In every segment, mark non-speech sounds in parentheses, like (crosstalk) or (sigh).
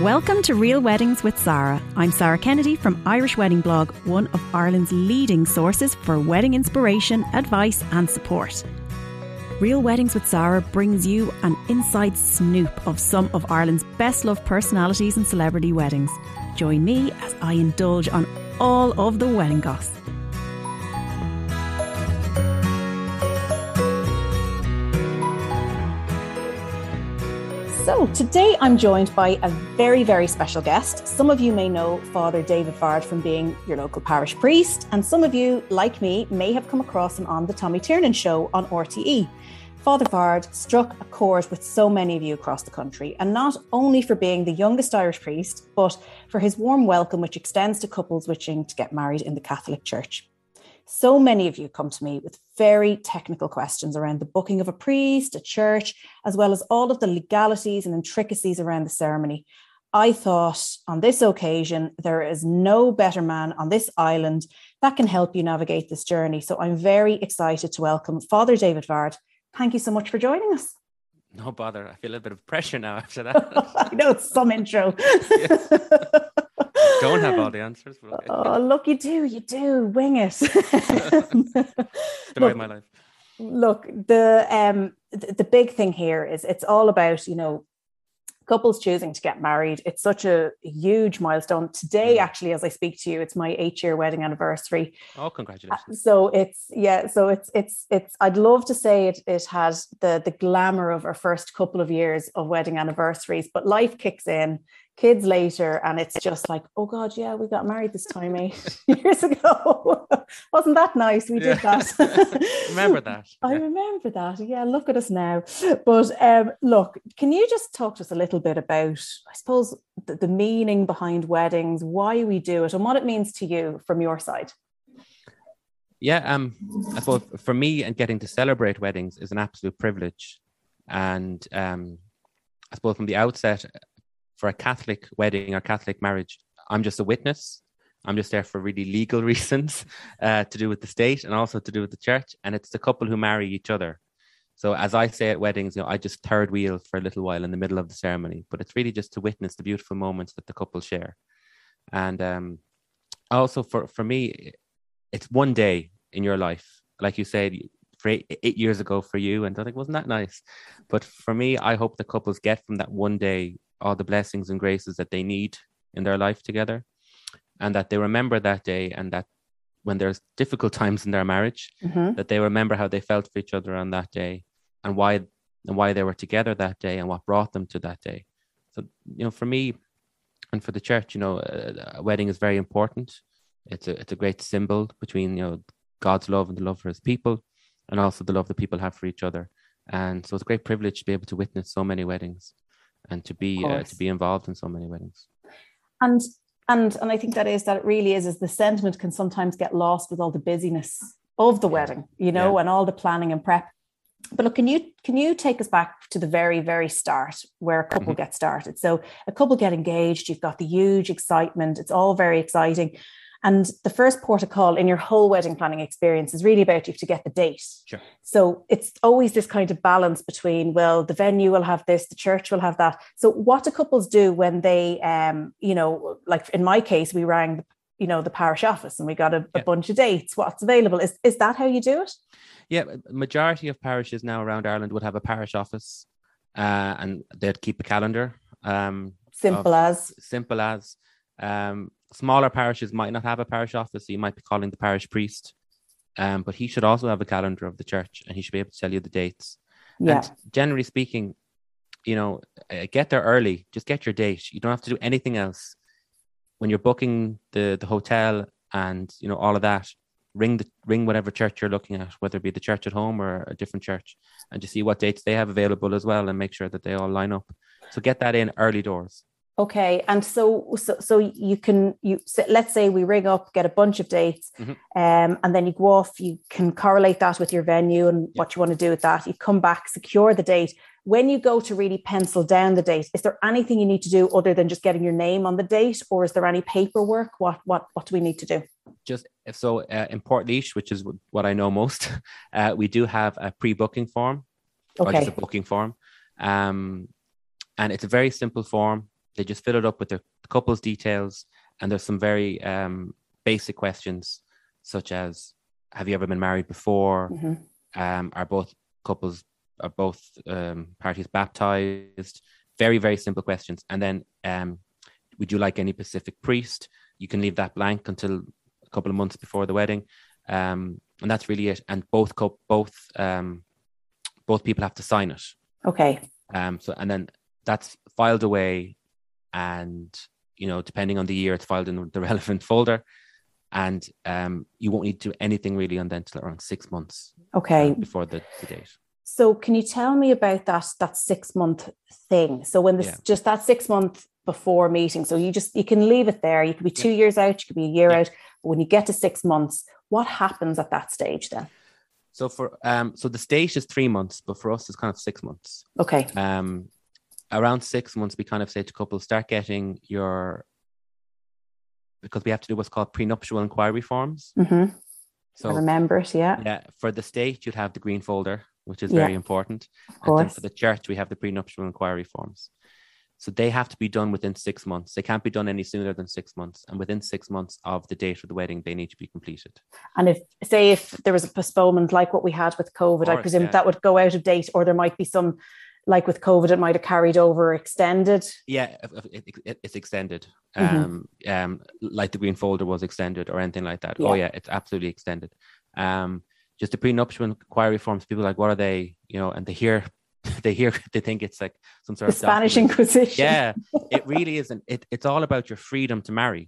Welcome to Real Weddings with Sarah. I'm Sarah Kennedy from Irish Wedding Blog, one of Ireland's leading sources for wedding inspiration, advice, and support. Real Weddings with Sarah brings you an inside snoop of some of Ireland's best loved personalities and celebrity weddings. Join me as I indulge on all of the wedding gossip. So, today I'm joined by a very, very special guest. Some of you may know Father David Vard from being your local parish priest, and some of you, like me, may have come across him on the Tommy Tiernan show on RTE. Father Vard struck a chord with so many of you across the country, and not only for being the youngest Irish priest, but for his warm welcome, which extends to couples wishing to get married in the Catholic Church. So many of you come to me with very technical questions around the booking of a priest, a church, as well as all of the legalities and intricacies around the ceremony. I thought on this occasion, there is no better man on this island that can help you navigate this journey. So I'm very excited to welcome Father David Vard. Thank you so much for joining us. No bother. I feel a bit of pressure now after that. (laughs) I know it's some intro. (laughs) (laughs) Don't have all the answers. Okay. Oh, look, you do, you do. Wing it. (laughs) the way of my life. Look, the um the, the big thing here is it's all about, you know, couples choosing to get married. It's such a huge milestone. Today, Mm. actually, as I speak to you, it's my eight year wedding anniversary. Oh, congratulations. So it's yeah, so it's it's it's I'd love to say it it has the the glamour of our first couple of years of wedding anniversaries, but life kicks in, kids later, and it's just like, oh God, yeah, we got married this time eight (laughs) years ago. (laughs) Wasn't that nice? We did Yeah. that. (laughs) Remember that. I Yeah. remember that. Yeah, look at us now. But um, look, can you just talk to us a little bit about, I suppose, the, the meaning behind weddings, why we do it, and what it means to you from your side? Yeah, um, I suppose for me and getting to celebrate weddings is an absolute privilege, and um, I suppose from the outset, for a Catholic wedding or Catholic marriage, I'm just a witness. I'm just there for really legal (laughs) reasons, uh, to do with the state and also to do with the church, and it's the couple who marry each other. So as I say at weddings, you know, I just third wheel for a little while in the middle of the ceremony, but it's really just to witness the beautiful moments that the couple share, and um, also for for me, it's one day in your life, like you said, for eight, eight years ago for you, and I think wasn't that nice. But for me, I hope the couples get from that one day all the blessings and graces that they need in their life together, and that they remember that day, and that when there's difficult times in their marriage, Mhm. that they remember how they felt for each other on that day, and why and why they were together that day, and what brought them to that day. So you know, for me, and for the church, you know, a, a wedding is very important. It's a it's a great symbol between you know God's love and the love for His people, and also the love that people have for each other. And so it's a great privilege to be able to witness so many weddings, and to be uh, to be involved in so many weddings. And and and I think that is that it really is is the sentiment can sometimes get lost with all the busyness of the wedding, you know, and all the planning and prep. But look, can you can you take us back to the very very start where a couple Mhm. gets started? So a couple get engaged, you've got the huge excitement, it's all very exciting. And the first port of call in your whole wedding planning experience is really about you to get the date. Sure. So it's always this kind of balance between, well, the venue will have this, the church will have that. So what do couples do when they, um, you know, like in my case, we rang, you know, the parish office and we got a, a bunch of dates. What's available? Is is that how you do it? Yeah, majority of parishes now around Ireland would have a parish office, uh, and they'd keep a calendar. Um, Simple as simple as um, smaller parishes might not have a parish office, so you might be calling the parish priest. Um, but he should also have a calendar of the church, and he should be able to tell you the dates. yeah, And generally speaking, you know, uh, get there early. Just get your date. You don't have to do anything else. When you're booking the the hotel and you know all of that, ring the ring whatever church you're looking at, whether it be the church at home or a different church, and just see what dates they have available as well, and make sure that they all line up. So get that in early doors. Okay, and so so so you can you so let's say we ring up, get a bunch of dates, Mhm. um, and then you go off. You can correlate that with your venue and what you want to do with that. You come back, secure the date. When you go to really pencil down the date, is there anything you need to do other than just getting your name on the date, or is there any paperwork? What what what do we need to do? just if so uh, in Portlaoise, which is what I know most, (laughs) uh, we do have a pre-booking form or just a booking form, um, and it's a very simple form. They just fill it up with their couple's details, and there's some very um, basic questions such as Have you ever been married before? Mhm. Um, are both couples, are both um, parties baptized? Very, very simple questions. And then, um, would you like any specific priest? You can leave that blank until a couple of months before the wedding. Um, and that's really it. And both co- both um, both people have to sign it. Okay. Um, so and then that's filed away, and you know, depending on the year, it's filed in the (laughs) relevant folder, and um, you won't need to do anything really on then until around six months Okay. uh, before the, the date. So can you tell me about that that six month thing? So when this Yeah. just that six month before meeting, so you just you can leave it there. You could be two years out, you could be a year Yeah. out. But when you get to six months, what happens at that stage then? So for um, so the stage is three months, but for us it's kind of six months. Okay. Um, around six months, we kind of say to couples, start getting your because we have to do what's called prenuptial inquiry forms. hmm I So remember it. Yeah. yeah, for the state, you'd have the green folder, which is Yeah. very important. Of And then course. for the church, we have the prenuptial inquiry forms. So they have to be done within six months. They can't be done any sooner than six months. And within six months of the date of the wedding, they need to be completed. And if say if there was a postponement like what we had with COVID, I presume yeah. that would go out of date, or there might be some like with COVID, it might have carried over extended. Yeah, it, it, it's extended. Mhm. Um, um, like the green folder was extended or anything like that. Oh Yeah. yeah, it's absolutely extended. Um, just the prenuptial inquiry forms. People are like, what are they? You know, and they hear, (laughs) they hear, they think it's like some sort The of Spanish document. Inquisition. yeah (laughs) it really isn't it, it's all about your freedom to marry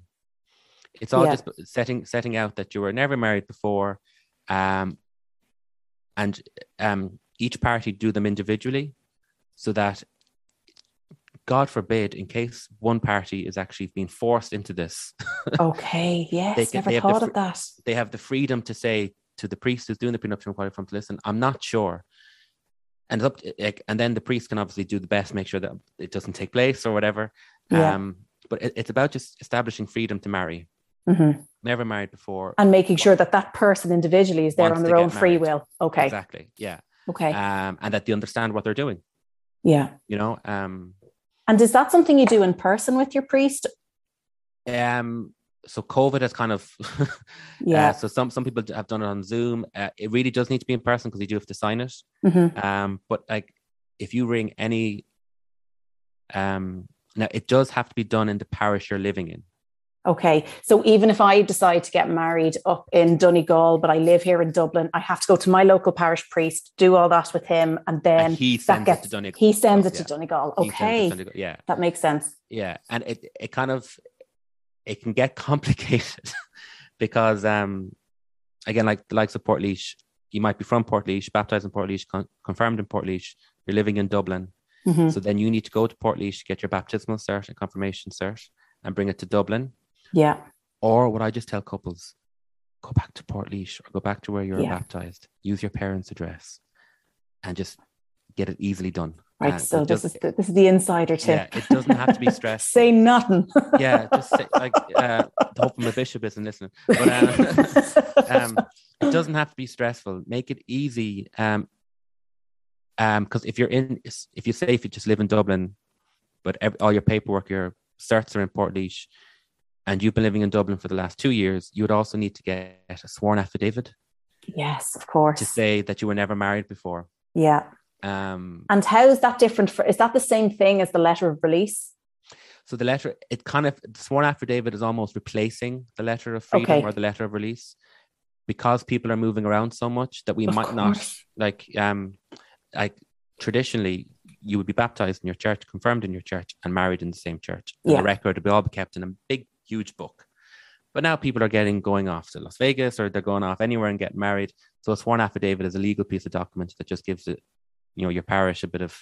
it's all Yeah. just setting setting out that you were never married before um and um each party do them individually so that god forbid in case one party is actually being forced into this (laughs) Okay. Yes. They never they have the of that. they have the freedom to say to the priest who's doing the prenuptial inquiry form to listen i'm not sure and up to, and then the priest can obviously do the best make sure that it doesn't take place or whatever Yeah. um but it, it's about just establishing freedom to marry hmm never married before And making sure that that person individually is there on their own free will. Okay. exactly yeah Okay. um and that they understand what they're doing yeah. you know um And is that something you do in person with your priest? um so covid has kind of (laughs) Yeah. uh, so some some people have done it on zoom uh, it really does need to be in person because you do have to sign it hmm um but like if you ring any um now it does have to be done in the parish you're living in Okay. So even if I decide to get married up in Donegal, but I live here in Dublin, I have to go to my local parish priest, do all that with him, and then and he that sends gets it to Donegal he sends it Yeah. to Donegal. It to Okay. Donegal, yeah That makes sense. yeah and it it kind of it can get (laughs) complicated because um again like the likes of Portlaoise you might be from Portlaoise baptized in Portlaoise con- confirmed in Portlaoise you're living in Dublin Mhm. so then you need to go to Portlaoise get your baptismal cert and confirmation cert and bring it to Dublin Yeah. or what I just tell couples go back to Portlaoise or go back to where you were Yeah. baptized use your parents address and just get it easily done Right. Uh, so this is the, this is the insider yeah tip. it doesn't have to be stressful (laughs) Say nothing. (laughs) yeah, just say, like uh, hoping my bishop isn't listening. But uh, (laughs) um, it doesn't have to be stressful. Make it easy. Um, um, because if you're in, if you say if you just live in Dublin, but ev all your paperwork, your certs are in Portlaoise, and you've been living in Dublin for the last two years, you would also need to get a sworn affidavit yes, of course. to say that you were never married before. yeah. Um, And how is that different? For is that the same thing as the letter of release? So the letter, it kind of the sworn affidavit is almost replacing the letter of freedom Okay. or the letter of release, because people are moving around so much that we Of might not like um like traditionally you would be baptized in your church, confirmed in your church, and married in the same church. And Yeah. the record would be all be kept in a big, huge book. But now people are getting going off to Las Vegas or they're going off anywhere and getting married. So a sworn affidavit is a legal piece of document that just gives it, you know, your parish a bit of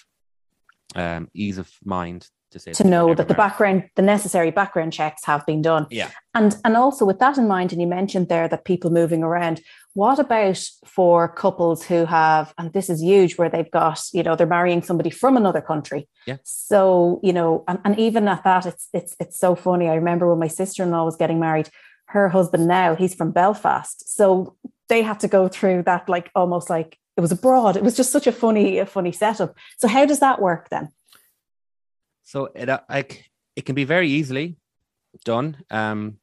um, ease of mind to say To know that the background, the necessary background checks have been done. Yeah. And and also with that in mind, and you mentioned there that people moving around. What about for couples who have, and this is huge, where they've got, you know, they're marrying somebody from another country. Yeah. So you know, and, and even at that, it's it's it's so funny. I remember when my sister in law was getting married, her husband now he's from Belfast, so they had to go through that like almost like it was abroad. It was just such a funny a funny setup. So how does that work then? So it uh, like it can be very easily done. Um,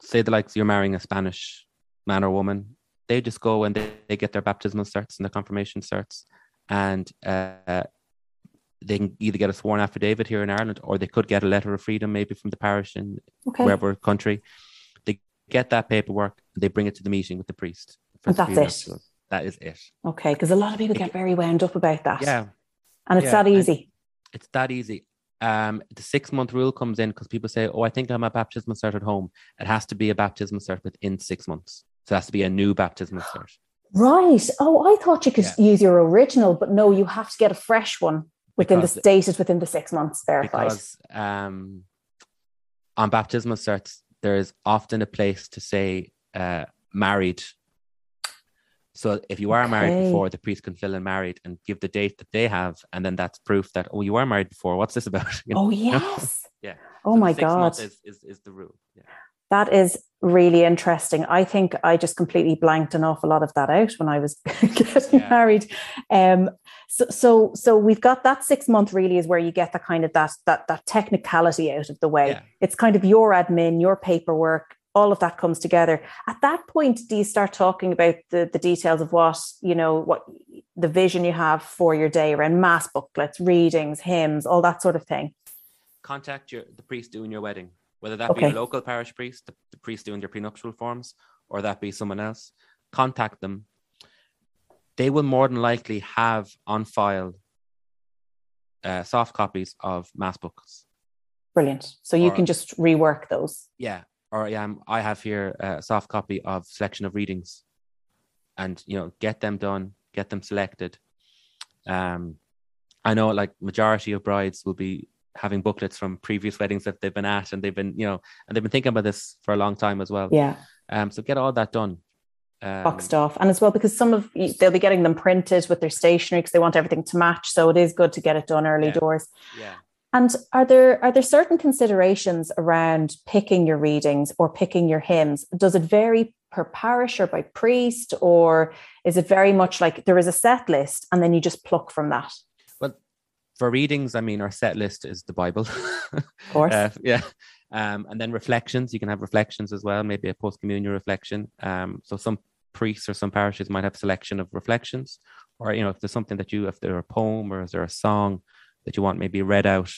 say the likes you're marrying a Spanish man or woman, they just go and they, they get their baptismal certs and their confirmation certs, and uh, they can either get a sworn affidavit here in Ireland, or they could get a letter of freedom, maybe from the parish in Okay. wherever country. They get that paperwork, they bring it to the meeting with the priest. And that's it? That is it. Okay. Because a lot of people get very wound up about that. Yeah, And it's yeah, that easy. It's that easy. Um, the six month rule comes in because people say, "Oh, I think I'm a baptismal cert at home." It has to be a baptismal cert within six months. So it has to be a new baptismal cert. Right. Oh, I thought you could Yeah. use your original, but no, you have to get a fresh one within Because- the stated within the six months verified. because um, on baptismal certs there is often a place to say uh, married. So if you are married before, the priest can fill in married and give the date that they have, and then that's proof that oh, you were married before. What's this about? (laughs) You know? oh yes. (laughs) Yeah. Oh So my god. Is, is is the rule? Yeah. That is really interesting. I think I just completely blanked an awful lot of that out when I was (laughs) getting Yeah. married. Um, so, so, so we've got that six month really is where you get the kind of that that that technicality out of the way. Yeah. It's kind of your admin, your paperwork, all of that comes together. At that point, do you start talking about the the details of what you know, what the vision you have for your day around mass booklets, readings, hymns, all that sort of thing? contact your the priest doing your wedding, whether that be Okay. a local parish priest, the, the priest doing your prenuptial forms, or that be someone else. Contact them. They will more than likely have on file uh, soft copies of mass books. Brilliant. So you Or- can just rework those. Yeah, or um, I have here a soft copy of selection of readings, and you know, get them done, get them selected. Um, I know like majority of brides will be having booklets from previous weddings that they've been at, and they've been you know, and they've been thinking about this for a long time as well. Yeah. Um, so get all that done. Um, boxed off and as well because some of they'll be getting them printed with their stationery because they want everything to match so it is good to get it done early Yeah. doors Yeah. And are there are there certain considerations around picking your readings or picking your hymns does it vary per parish or by priest or is it very much like there is a set list and then you just pluck from that Well, For readings, I mean, our set list is the Bible. (laughs) of course Uh, yeah. Um, and then reflections, you can have reflections as well, maybe a post communion reflection. Um, so some priests or some parishes might have a selection of reflections, or you know, if there's something that you, if there a poem or is there a song that you want maybe read out,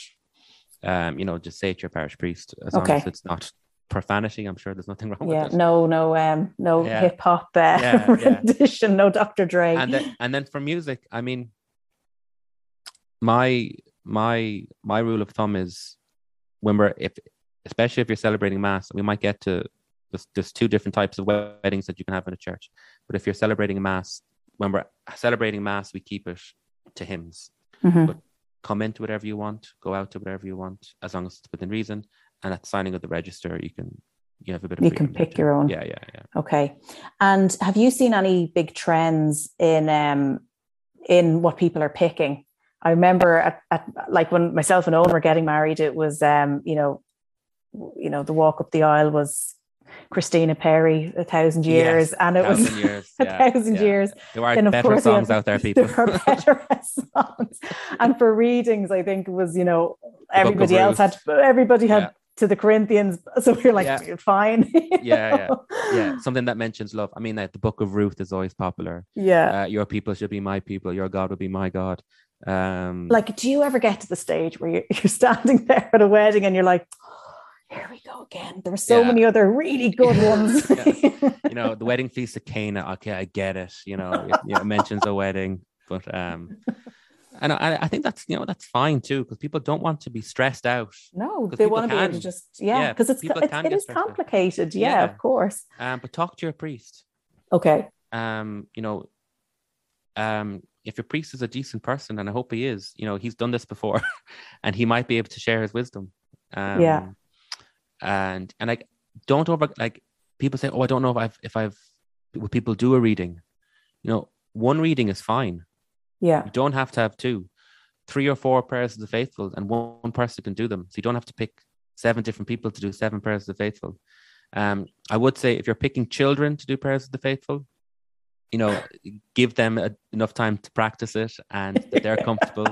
um, you know, just say it to your parish priest as long as it's not profanity. I'm sure there's nothing wrong yeah with it. no no um no Yeah. hip hop uh, Yeah, (laughs) rendition no dr dre and then and then for music, I mean, my my my rule of thumb is when we're if especially if you're celebrating mass, we might get to there's, there's two different types of weddings that you can have in a church. But if you're celebrating mass, when we're celebrating mass, we keep it to hymns. Mhm. but- Come into whatever you want, go out to whatever you want, as long as it's within reason. And at signing of the register, you can you have a bit of You can pick your own. Yeah, yeah, yeah. Okay. And have you seen any big trends in um in what people are picking? I remember at, at like when myself and Owen were getting married, it was um, you know, you know, the walk up the aisle was Christina Perri, a thousand years, Yes, and it was years, (laughs) a yeah, thousand yeah. years. There are Then, better course, songs had- out there, people. There (laughs) are better (laughs) songs. And for readings, I think it was, you know, everybody else had everybody had Yeah. to the Corinthians. So we are like, fine. Yeah, yeah, yeah, something that mentions love. I mean, like the Book of Ruth is always popular. Yeah. Uh, your people should be my people. Your God will be my God. Um, like do you ever get to the stage where you're, you're standing there at a wedding and you're like "Oh, here we go again there were so Yeah. many other really (laughs) good ones (laughs) you know, the wedding feast of Cana. Okay, I get it. You know, it, you know, mentions a wedding, but um, and I, I think that's you know that's fine too because people don't want to be stressed out. No, they want to be able to just yeah Yeah, because it's people it, it is out. complicated yeah, Yeah. of course Um, but talk to your priest. okay um, you know, um, if your priest is a decent person, and I hope he is, you know, he's done this before, (laughs) and he might be able to share his wisdom. Um, Yeah. And and like, don't over like people say, oh, I don't know if I've if I've will people do a reading. You know, one reading is fine. yeah You don't have to have two, three or four prayers of the faithful, and one, one person can do them. So you don't have to pick seven different people to do seven prayers of the faithful. Um, I would say if you're picking children to do prayers of the faithful, you know, give them a, enough time to practice it and that they're (laughs) comfortable.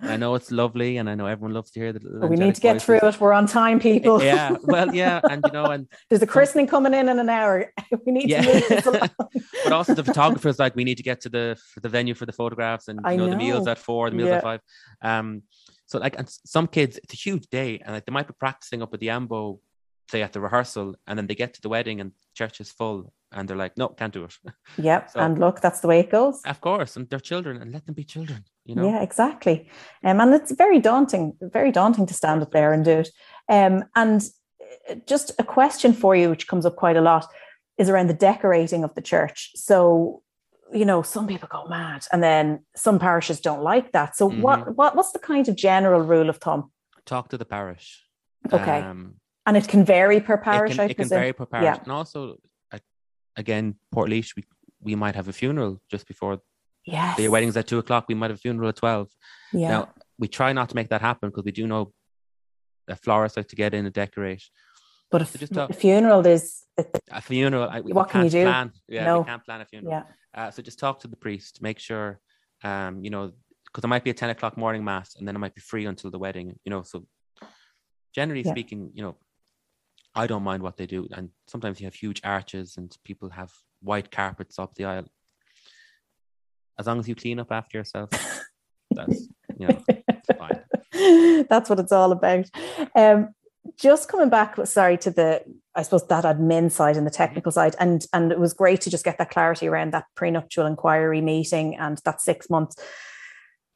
I know it's lovely, and I know everyone loves to hear that. we need to get voices. through it. We're on time, people. yeah, well, yeah, (laughs) and you know, and there's a christening coming in in an hour. (laughs) we need yeah. to move this along. but also the photographers, like, we need to get to the the venue for the photographs, and you know, know, the meals at four, the meals yeah. at five. Um, so like, and some kids, it's a huge day, and like they might be practicing up at the Ambo say at the rehearsal and then they get to the wedding and church is full and they're like no can't do it. (laughs) Yep so, and look that's the way it goes. Of course and they're children and let them be children you know? Yeah exactly. Um, and it's very daunting very daunting to stand up there and do it. Um, and uh, just a question for you which comes up quite a lot is around the decorating of the church. So you know some people go mad and then some parishes don't like that. So mm-hmm. what, what what's the kind of general rule of thumb? Talk to the parish. Okay. Um, and it can vary per parish. It can, it can vary per parish, yeah. and also, again, Portlaoise, we we might have a funeral just before. Yes. The wedding's at two o'clock. We might have a funeral at twelve. Yeah. Now we try not to make that happen because we do know that florists like to get in and decorate. But if so a funeral, there's a funeral. I, what can you do? Plan, yeah, no. we can't plan a funeral. Yeah. Uh, so just talk to the priest. Make sure, um, you know, because there might be a ten o'clock morning mass, and then it might be free until the wedding. You know, so generally yeah. speaking, you know, I don't mind what they do. And sometimes you have huge arches and people have white carpets up the aisle. As long as you clean up after yourself, (laughs) that's you know, fine. (laughs) That's what it's all about. Um, just coming back, sorry, to the I suppose that admin side and the technical side, and and it was great to just get that clarity around that prenuptial inquiry meeting and that six months.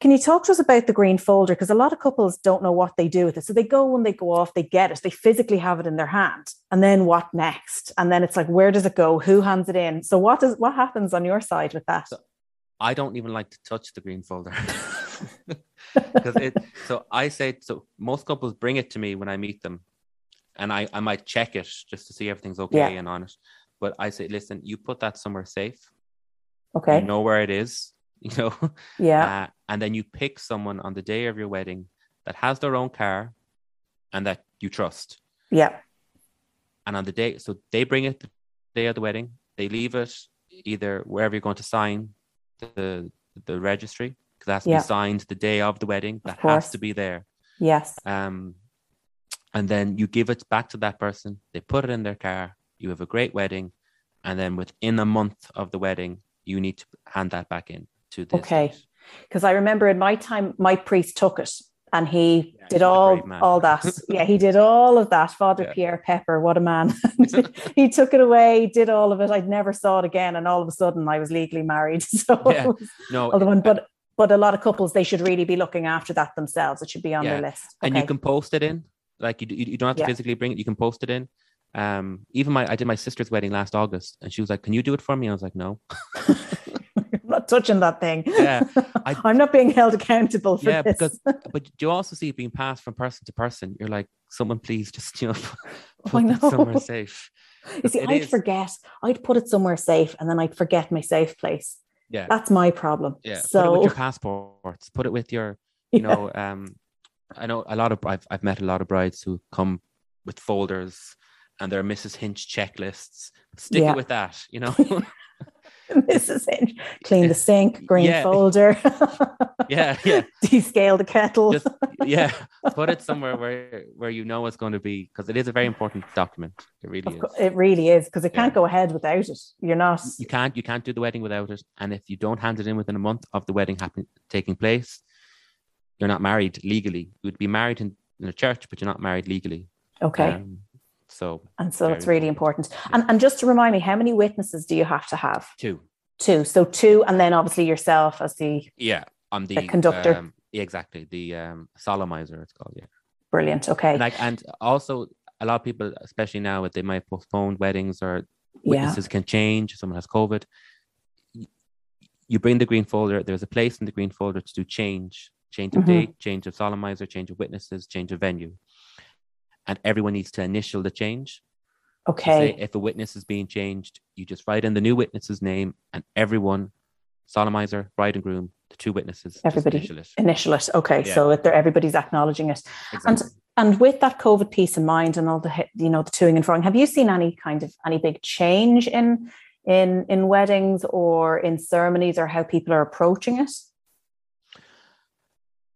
Can you talk to us about the green folder? Because a lot of couples don't know what they do with it. So they go when they go off, they get it, they physically have it in their hand. And then what next? And then it's like, where does it go? Who hands it in? So what does what happens on your side with that? So I don't even like to touch the green folder. (laughs) Because it so I say so most couples bring it to me when I meet them and I, I might check it just to see everything's okay yeah. and on it. But I say, listen, you put that somewhere safe. Okay. You know where it is. (laughs) you know? Yeah. Uh, and then you pick someone on the day of your wedding that has their own car and that you trust. Yeah. And on the day so they bring it the day of the wedding they leave it either wherever you're going to sign the the registry because that's yeah. be signed the day of the wedding that has to be there. Yes. Um and then you give it back to that person they put it in their car you have a great wedding and then within a month of the wedding you need to hand that back in to this. Okay. Because I remember in my time, my priest took it and he yeah, did all all that. (laughs) yeah, he did all of that. Father yeah. Pierre Pepper, what a man! (laughs) (laughs) he took it away, did all of it. I never saw it again, and all of a sudden, I was legally married. So yeah. no, other one, but but a lot of couples they should really be looking after that themselves. It should be on yeah. their list. Okay. And you can post it in, like you you, don't have to physically bring it. You can post it in. Um, even my I did my sister's wedding last August, and she was like, "Can you do it for me?" I was like, "No." Touching that thing. Yeah, (laughs) I, am not being held accountable for yeah, this. because (laughs) but you also see it being passed from person to person. You're like, someone please just you know (laughs) put know. somewhere safe. You see, I'd is. forget. I'd put it somewhere safe, and then I'd forget my safe place. Yeah, that's my problem. Yeah, so put it with your passports. Put it with your, you yeah. know, um, I know a lot of I've I've met a lot of brides who come with folders and their Mrs. Hinch checklists. Stick yeah. it with that, you know. (laughs) Mrs. Hinch. Clean the sink, (laughs) green yeah. folder. (laughs) yeah, yeah. Descale the kettle. Just, yeah, put it somewhere where where you know it's going to be because it is a very important document. It really is. It really is because it can't go ahead without it. You're not. You can't. You can't do the wedding without it. And if you don't hand it in within a month of the wedding happening taking place, you're not married legally. You would be married in, in a church, but you're not married legally. Okay. Um, so and so it's really important. important. And and just to remind me, how many witnesses do you have to have? Two. Two. So two, and then obviously yourself as the yeah, I'm the, the conductor. Um, exactly the um, solemnizer. It's called yeah. Brilliant. Okay. Like and also a lot of people, especially now, they might postpone weddings or witnesses yeah. can change. Someone has COVID. You bring the green folder. There's a place in the green folder to do change, change of mm-hmm. date, change of solemnizer, change of witnesses, change of venue and everyone needs to initial the change. Okay. if a witness is being changed, you just write in the new witness's name, and everyone, solemnizer, bride and groom, the two witnesses, everybody initial it. Initial it. Okay, yeah. so everybody's acknowledging it, exactly. and and with that COVID piece in mind, and all the you know the toing and froing, have you seen any kind of any big change in in in weddings or in ceremonies or how people are approaching it?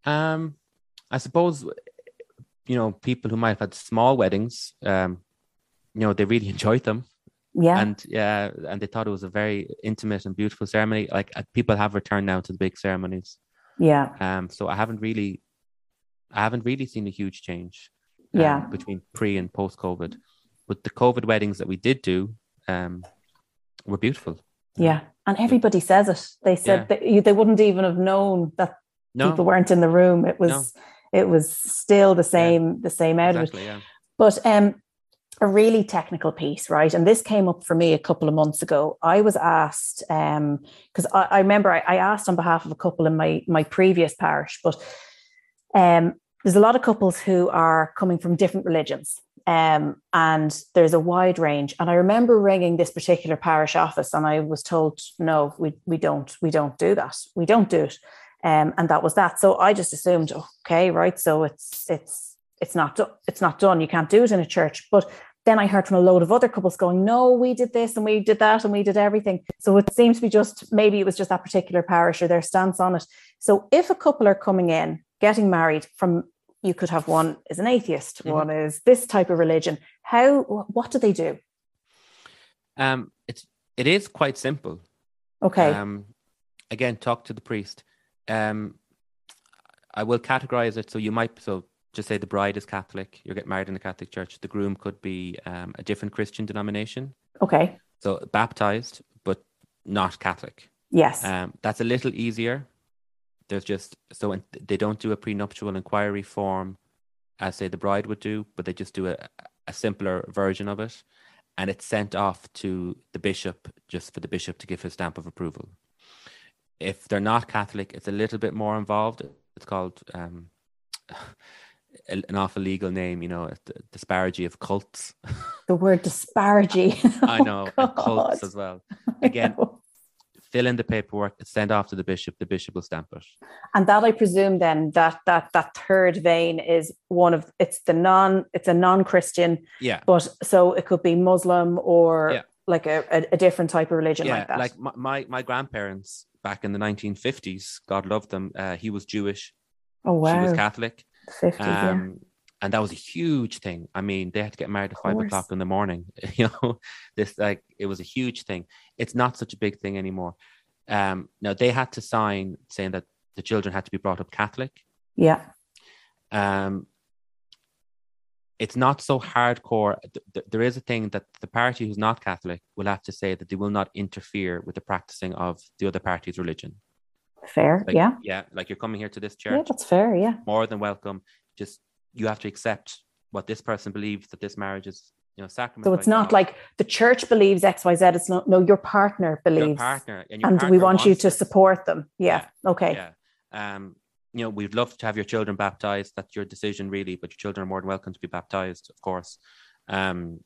Um, I suppose you know people who might have had small weddings, um, you know, they really (laughs) enjoyed them. Yeah. And yeah, and they thought it was a very intimate and beautiful ceremony. Like uh, people have returned now to the big ceremonies. Yeah. Um, so I haven't really, I haven't really seen a huge change. um, Yeah. Between pre and post COVID, but the COVID weddings that we did do, um, were beautiful. Yeah. And everybody says it. They said Yeah. that you, they wouldn't even have known that No, people weren't in the room. It was it was still the same the same out of it. exactly. Yeah. But um, a really technical piece, right? And this came up for me a couple of months ago. I was asked because I, I remember I, I asked on behalf of a couple in my my previous parish, but um, there's a lot of couples who are coming from different religions. Um, and there's a wide range. And I remember ringing this particular parish office, and I was told, "No, we we don't we don't do that. We don't do it." Um, and that was that. So I just assumed, okay, right. So it's it's it's not do- it's not done. You can't do it in a church. But then I heard from a load of other couples going, no, we did this and we did that and we did everything. So it seems to be just maybe it was just that particular parish or their stance on it. So if a couple are coming in, getting married from you could have one is an atheist, Mhm. one is this type of religion. How what do they do? Um, it's it is quite simple. Okay. Um, again, talk to the priest. Um, I will categorize it so you might so just say the bride is Catholic. You're getting married in the Catholic church. The groom could be um, a different Christian denomination, okay. so baptized but not Catholic. Yes. Um, that's a little easier. There's just so they don't do a prenuptial inquiry form as say the bride would do, but they just do a, a simpler version of it, and it's sent off to the bishop just for the bishop to give his stamp of approval. If they're not Catholic, it's a little bit more involved. It's called um, (laughs) an awful legal name, you know, disparity of cults. the word disparity. (laughs) I Oh, know, and cults as well. (laughs) Again. Fill in the paperwork, send off to the bishop. The bishop will stamp it. and that I presume then that that that third vein is one of it's the non it's a non-Christian, Yeah, but so it could be Muslim or Yeah. like a, a, a different type of religion yeah. like that. Like my, my my grandparents back in the 1950s, God love them. Uh, he was Jewish. oh She wow, was Catholic. the fifties, yeah. Um, and that was a huge thing. I mean, they had to get married at five o'clock in the morning. (laughs) You know, this like it was a huge thing. It's not such a big thing anymore. Um, now they had to sign saying that the children had to be brought up Catholic. Yeah, Um, it's not so hardcore. Th- th- there is a thing that the party who's not Catholic will have to say that they will not interfere with the practicing of the other party's religion. fair. Like, yeah, yeah, like you're coming here to this church. yeah, that's fair. Yeah, more than welcome. Just you have to accept what this person believes that this marriage is, you know, sacrament. so it's not God. like the church believes X, Y, Z. It's not. No, your partner your believes, partner and your and we want you to support them. Yeah. Okay. Yeah. Um, you know, we'd love to have your children baptized. That's your decision, really. But your children are more than welcome to be baptized, of course. Um,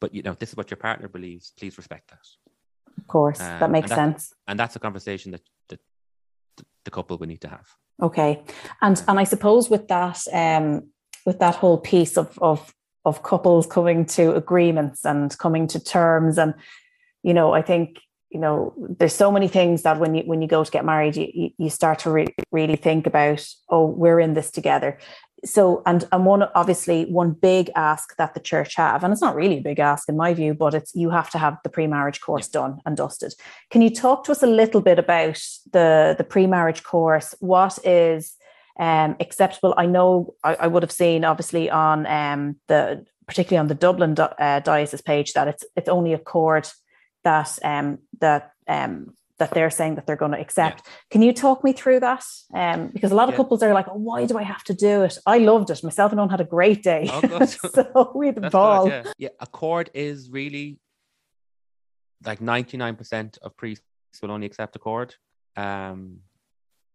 but you know, this is what your partner believes. Please respect that. Of course, Um, that makes and sense. And that's a conversation that, that the couple would need to have. Okay, and and I suppose with that, um, with that whole piece of of of couples coming to agreements and coming to terms, and you know, I think you know, there's so many things that when you when you go to get married, you you, start to re- really think about, oh, we're in this together. So, and and one obviously one big ask that the church have, and it's not really a big ask in my view, but it's you have to have the pre-marriage course done and dusted. Can you talk to us a little bit about the the pre-marriage course? What is um, acceptable? I know I, I would have seen obviously on um, the particularly on the Dublin uh, diocese page that it's it's only Accord that um, that um, that they're saying that they're going to accept. Can you talk me through that? Um, because a lot of Yeah. couples are like, oh, "Why do I have to do it?" I loved it. Myself and Owen had a great day, Oh, (laughs) so we had a ball. good, yeah. yeah, Accord is really like 99% of priests will only accept Accord. Um,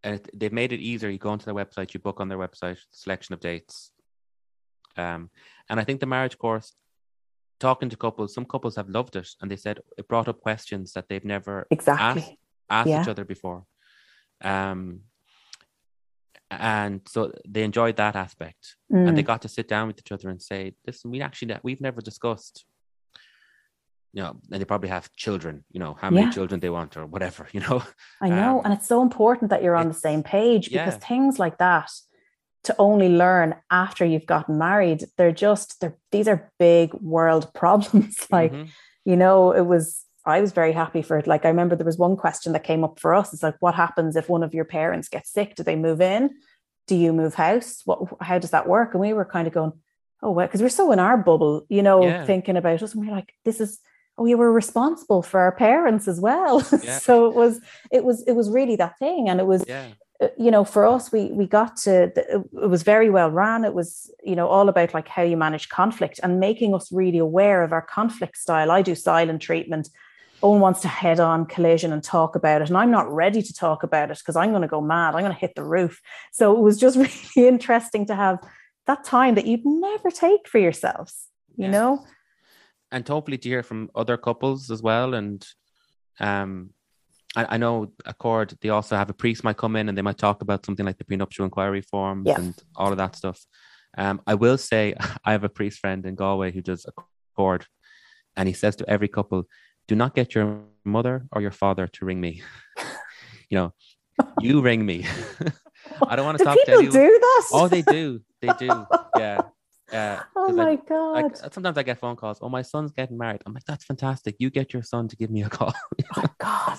and it, they've made it easier. You go onto their website, you book on their website, selection of dates. Um, and I think the marriage course, talking to couples, some couples have loved it, and they said it brought up questions that they've never Exactly. asked asked Yeah. each other before. Um, and so they enjoyed that aspect and they Mm, got to sit down with each other and say, "Listen, we actually we've never discussed you know, and they probably have children, you know, how many Yeah. children they want or whatever, (laughs) you know. I know. Um, and it's so important that you're on the same page because yeah. things like that to only learn after you've gotten married, they're just they're these are big world (laughs) problems. like, Mhm. you know, it was I was very happy for it. Like I remember there was one question that came up for us. It's like, what happens if one of your parents gets sick? Do they move in? Do you move house? What how does that work? And we were kind of going, oh well, because we're so in our bubble, you know, Yeah. thinking about us. And we're like, this is oh, we were responsible for our parents as well. (laughs) Yeah. so it was it was it was really that thing. And it was yeah. Uh, you know for us we we got to the- it was very well ran. It was you know all about like how you manage conflict and making us really aware of our conflict style. I do silent treatment. Owen wants to head on collision and talk about it and i'm not ready to talk about it because i'm going to go mad. I'm going to hit the roof. So it was just (laughs) really interesting to have that time that you'd never take for yourselves you Yeah. know? And hopefully to hear from other couples as well. And um, I, I know Accord, they also have a priest might come in and they might talk about something like the prenuptial inquiry forms Yeah. and all of that stuff. Um, I will say (laughs) I have a priest friend in Galway who does Accord, and he says to every couple, "Do not get your mother or your father to ring me. (laughs) you know, (laughs) you ring me. I don't want to do talk to people anyone. do this. Oh, they do. They do. Yeah. Yeah. oh my I- god like sometimes I get phone calls. Oh, my son's getting married. I'm like, that's fantastic. You get your son to give me a (laughs) call. Oh my god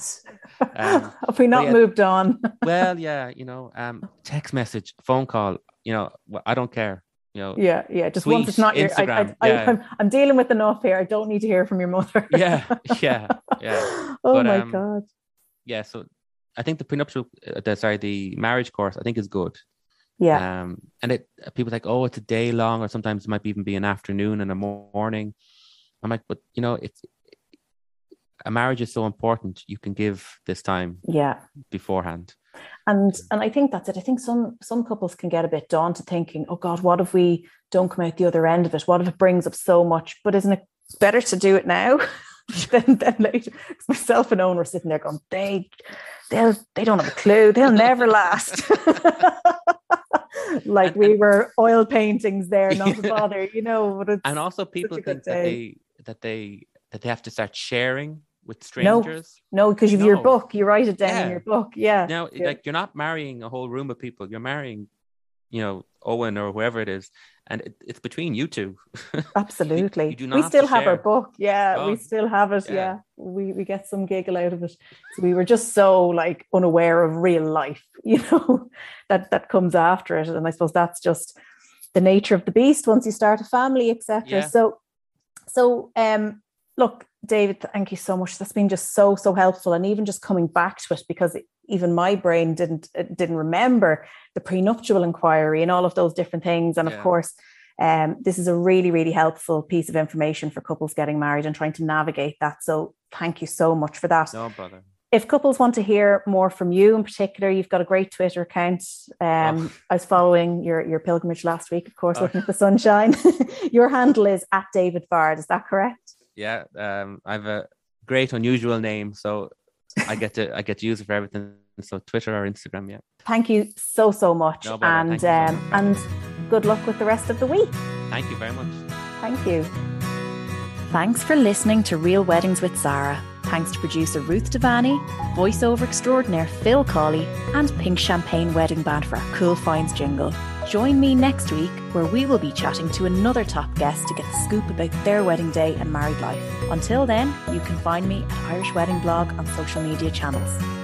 Um, (laughs) have we not yeah. moved on (laughs) well, yeah, you know, um, text message, phone call. You know, I don't care. You know, Yeah, yeah. Just once it's Tweet, not your. I, I, Instagram, I, yeah. I'm, I'm dealing with enough here. I don't need to hear from your mother. yeah, yeah, yeah, oh But, my um, god. yeah. So I think the prenuptial, uh, the, sorry, the marriage course, I think is good. Yeah, Um, and it people like, oh, it's a day long, or sometimes it might even be an afternoon and a morning. I'm like, but you know, it's a marriage is so important. You can give this time yeah. beforehand. And and I think that's it. I think some some couples can get a bit daunted, thinking, "Oh God, what if we don't come out the other end of it? What if it brings up so much?" But isn't it better to do it now (laughs) than than later? (laughs) myself and Owen were sitting there going, "They, they'll, they don't have a clue. They'll never last." (laughs) (laughs) like we were oil paintings there, not (laughs) Yeah. bother, you know. But it's, And also, people think that they that they that they have to start sharing with strangers. No, because you've your book, you write it down in your book. Yeah. No, Yeah. like you're not marrying a whole room of people. You're marrying, you know, Owen or whoever it is, and it, it's between you two. (laughs) Absolutely. you not we have still have our book. Yeah, Oh, we still have it. Yeah. yeah. We we get some giggle out of it. So we were just so like unaware of real life, (laughs) you know, that that comes after it. And I suppose that's just the nature of the beast once you start a family, etc. Yeah. So so um look, David, thank you so much. That's been just so, so helpful. And even just coming back to it, because even my brain didn't uh, didn't remember the prenuptial inquiry and all of those different things. And Yeah. of course, um, this is a really, really helpful piece of information for couples getting married and trying to navigate that. So thank you so much for that. no bother. If couples want to hear more from you in particular, you've got a great Twitter account. Um, I was following your, your pilgrimage last week, of course, Oh. looking at the sunshine. (laughs) your handle is at David Vard, is that correct? Yeah, um, I have a great unusual name, so I get to I get to use it for everything. So Twitter or Instagram, yeah. Thank you so, so much. No and um, and good luck with the rest of the week. Thank you very much. Thank you. Thanks for listening to Real Weddings with Sarah. Thanks to producer Ruth Devani, voiceover extraordinaire Phil Cawley, and Pink Champagne Wedding Band for our Cool Finds jingle. Join me next week where we will be chatting to another top guest to get the scoop about their wedding day and married life. Until then, you can find me at Irish Wedding Blog on social media channels.